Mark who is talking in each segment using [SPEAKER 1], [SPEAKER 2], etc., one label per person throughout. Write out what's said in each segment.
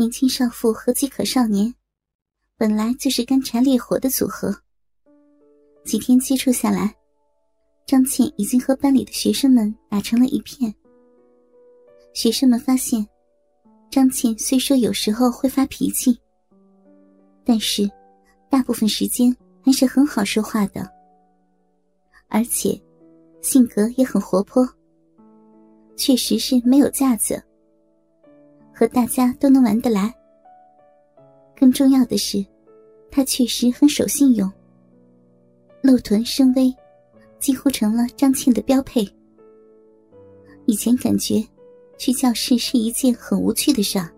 [SPEAKER 1] 年轻少妇和饥渴少年，本来就是干柴烈火的组合。几天接触下来，张倩已经和班里的学生们打成了一片。学生们发现，张倩虽说有时候会发脾气，但是大部分时间还是很好说话的，而且性格也很活泼，确实是没有架子。和大家都能玩得来。更重要的是，他确实很守信用。露臀深 V，几乎成了张倩的标配。以前感觉去教室是一件很无趣的事儿，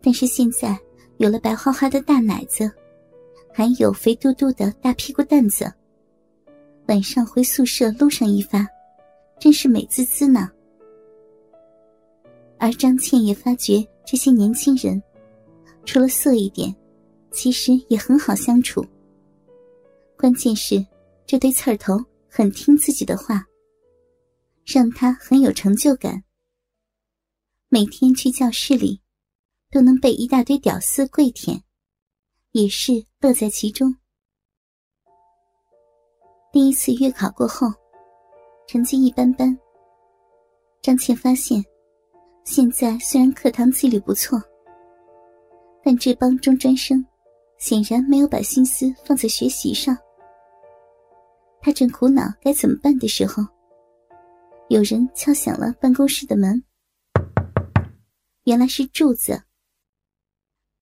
[SPEAKER 1] 但是现在有了白花花的大奶子，还有肥嘟嘟的大屁股蛋子，晚上回宿舍撸上一发，真是美滋滋呢。而张倩也发觉这些年轻人，除了色一点，其实也很好相处。关键是这对刺儿头很听自己的话，让他很有成就感。每天去教室里，都能被一大堆屌丝跪舔，也是乐在其中。第一次月考过后，成绩一般般。张倩发现。现在虽然课堂纪律不错，但这帮中专生显然没有把心思放在学习上。他正苦恼该怎么办的时候，有人敲响了办公室的门。原来是柱子。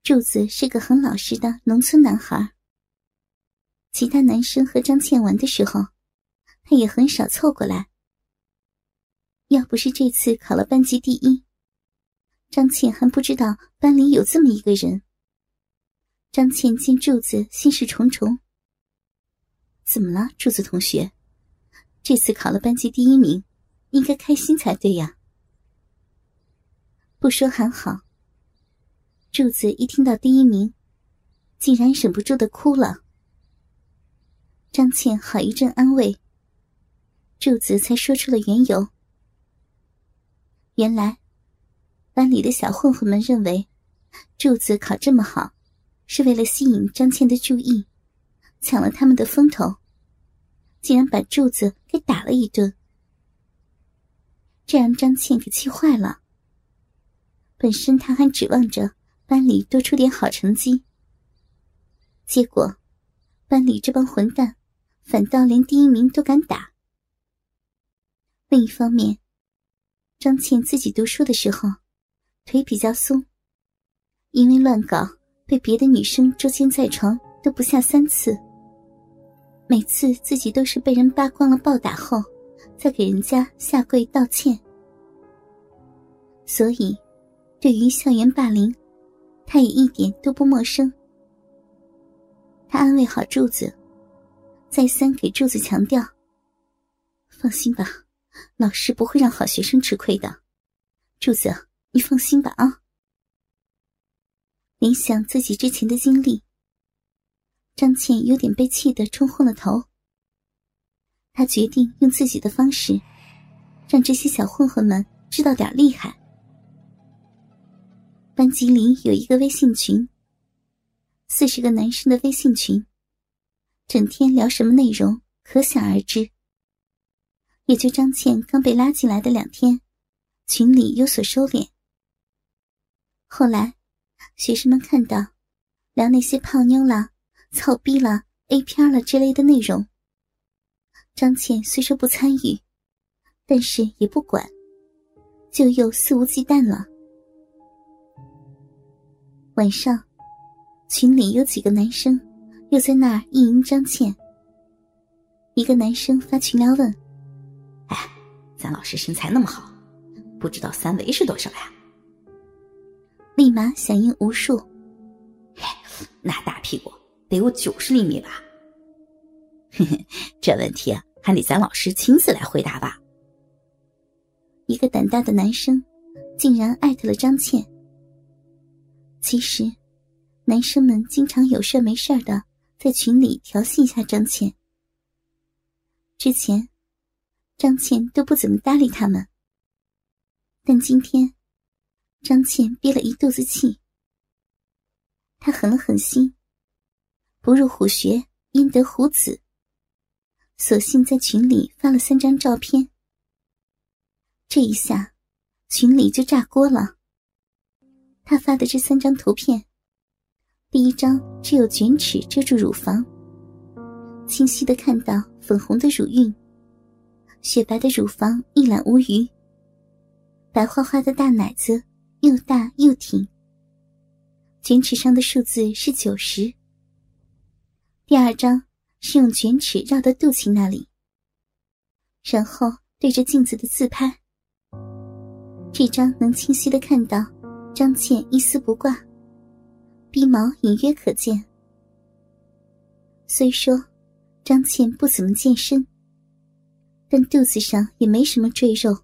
[SPEAKER 1] 柱子是个很老实的农村男孩。其他男生和张倩玩的时候，他也很少凑过来。要不是这次考了班级第一。张倩还不知道班里有这么一个人。张倩见柱子心事重重。怎么了，柱子同学？这次考了班级第一名，应该开心才对呀。不说还好。柱子一听到第一名，竟然忍不住的哭了。张倩好一阵安慰，柱子才说出了缘由。原来。班里的小混混们认为，柱子考这么好，是为了吸引张倩的注意，抢了他们的风头，竟然把柱子给打了一顿，这让张倩给气坏了。本身他还指望着班里多出点好成绩，结果班里这帮混蛋反倒连第一名都敢打。另一方面，张倩自己读书的时候。腿比较松，因为乱搞被别的女生捉奸在床都不下三次。每次自己都是被人扒光了暴打后，再给人家下跪道歉。所以，对于校园霸凌，他也一点都不陌生。他安慰好柱子，再三给柱子强调：“放心吧，老师不会让好学生吃亏的，柱子。”你放心吧啊！联想自己之前的经历，张倩有点被气得冲昏了头。他决定用自己的方式，让这些小混混们知道点厉害。班级里有一个微信群，四十个男生的微信群，整天聊什么内容可想而知。也就张倩刚被拉进来的两天，群里有所收敛。后来，学生们看到聊那些泡妞啦、操逼啦、A 片了之类的内容，张倩虽说不参与，但是也不管，就又肆无忌惮了。晚上，群里有几个男生又在那儿意淫张倩。一个男生发群聊问：“
[SPEAKER 2] 哎，咱老师身材那么好，不知道三围是多少呀？”
[SPEAKER 1] 立马响应无数。
[SPEAKER 2] 那大屁股得有九十厘米吧？嘿嘿，这问题还得咱老师亲自来回答吧。
[SPEAKER 1] 一个胆大的男生竟然艾特了张倩。其实，男生们经常有事没事的在群里调戏一下张倩。之前，张倩都不怎么搭理他们，但今天。张倩憋了一肚子气，他狠了狠心，不入虎穴焉得虎子，索性在群里发了三张照片。这一下，群里就炸锅了。他发的这三张图片，第一张只有卷尺遮住乳房，清晰的看到粉红的乳晕，雪白的乳房一览无余，白花花的大奶子。又大又挺，卷尺上的数字是九十。第二张是用卷尺绕到肚脐那里，然后对着镜子的自拍。这张能清晰的看到张倩一丝不挂，鼻毛隐约可见。虽说张倩不怎么健身，但肚子上也没什么赘肉。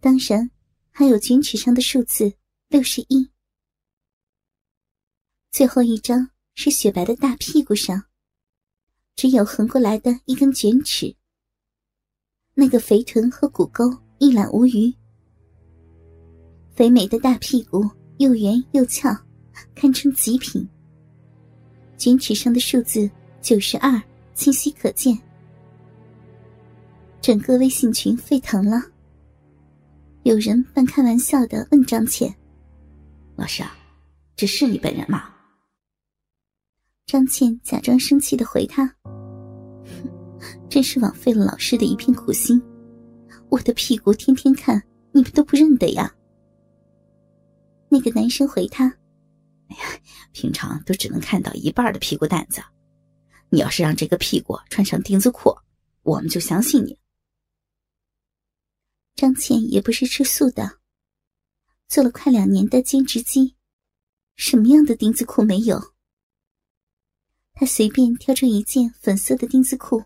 [SPEAKER 1] 当然。还有卷尺上的数字六十一。最后一张是雪白的大屁股上，只有横过来的一根卷尺。那个肥臀和骨沟一览无余，肥美的大屁股又圆又翘，堪称极品。卷尺上的数字九十二清晰可见，整个微信群沸腾了。有人半开玩笑的问张倩：“
[SPEAKER 2] 老师啊，这是你本人吗？”
[SPEAKER 1] 张倩假装生气的回他：“真是枉费了老师的一片苦心，我的屁股天天看，你们都不认得呀。”那个男生回他：“
[SPEAKER 2] 哎呀，平常都只能看到一半的屁股蛋子，你要是让这个屁股穿上丁字裤，我们就相信你。”
[SPEAKER 1] 张倩也不是吃素的，做了快两年的兼职机，什么样的丁字裤没有？她随便挑出一件粉色的丁字裤，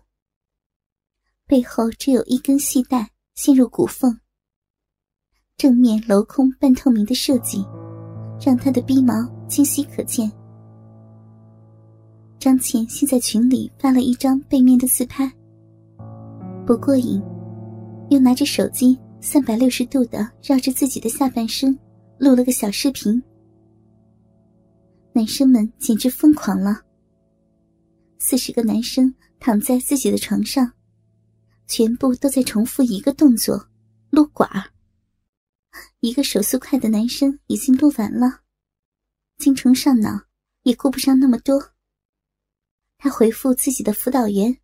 [SPEAKER 1] 背后只有一根细带陷入骨缝，正面镂空半透明的设计，让她的逼毛清晰可见。张倩先在群里发了一张背面的自拍，不过瘾。又拿着手机三百六十度的绕着自己的下半身录了个小视频，男生们简直疯狂了。四十个男生躺在自己的床上，全部都在重复一个动作——撸管儿。一个手速快的男生已经撸完了，精虫上脑也顾不上那么多。他回复自己的辅导员：“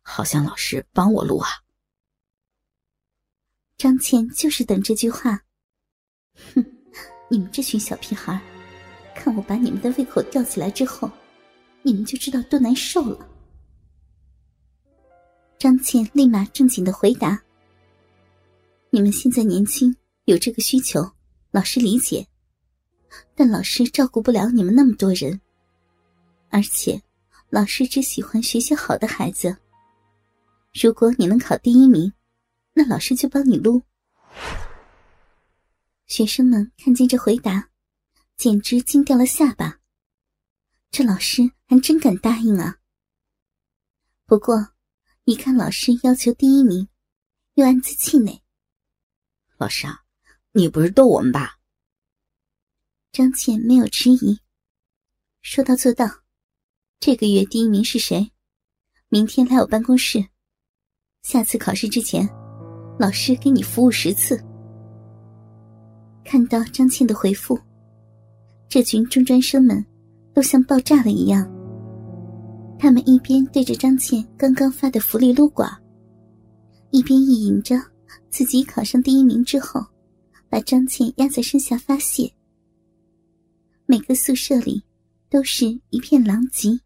[SPEAKER 2] 好像老师帮我撸啊。”
[SPEAKER 1] 张倩就是等这句话。哼，你们这群小屁孩，看我把你们的胃口吊起来之后，你们就知道多难受了。张倩立马正经的回答：“你们现在年轻，有这个需求，老师理解。但老师照顾不了你们那么多人，而且老师只喜欢学习好的孩子。如果你能考第一名。”那老师就帮你撸。学生们看见这回答，简直惊掉了下巴。这老师还真敢答应啊！不过，一看老师要求第一名，又暗自气馁。
[SPEAKER 2] 老师啊，你不是逗我们吧？
[SPEAKER 1] 张倩没有迟疑，说到做到。这个月第一名是谁？明天来我办公室。下次考试之前。老师给你服务十次。看到张倩的回复，这群中专生们都像爆炸了一样。他们一边对着张倩刚刚发的福利撸管，一边意淫着自己考上第一名之后，把张倩压在身下发泄。每个宿舍里都是一片狼藉。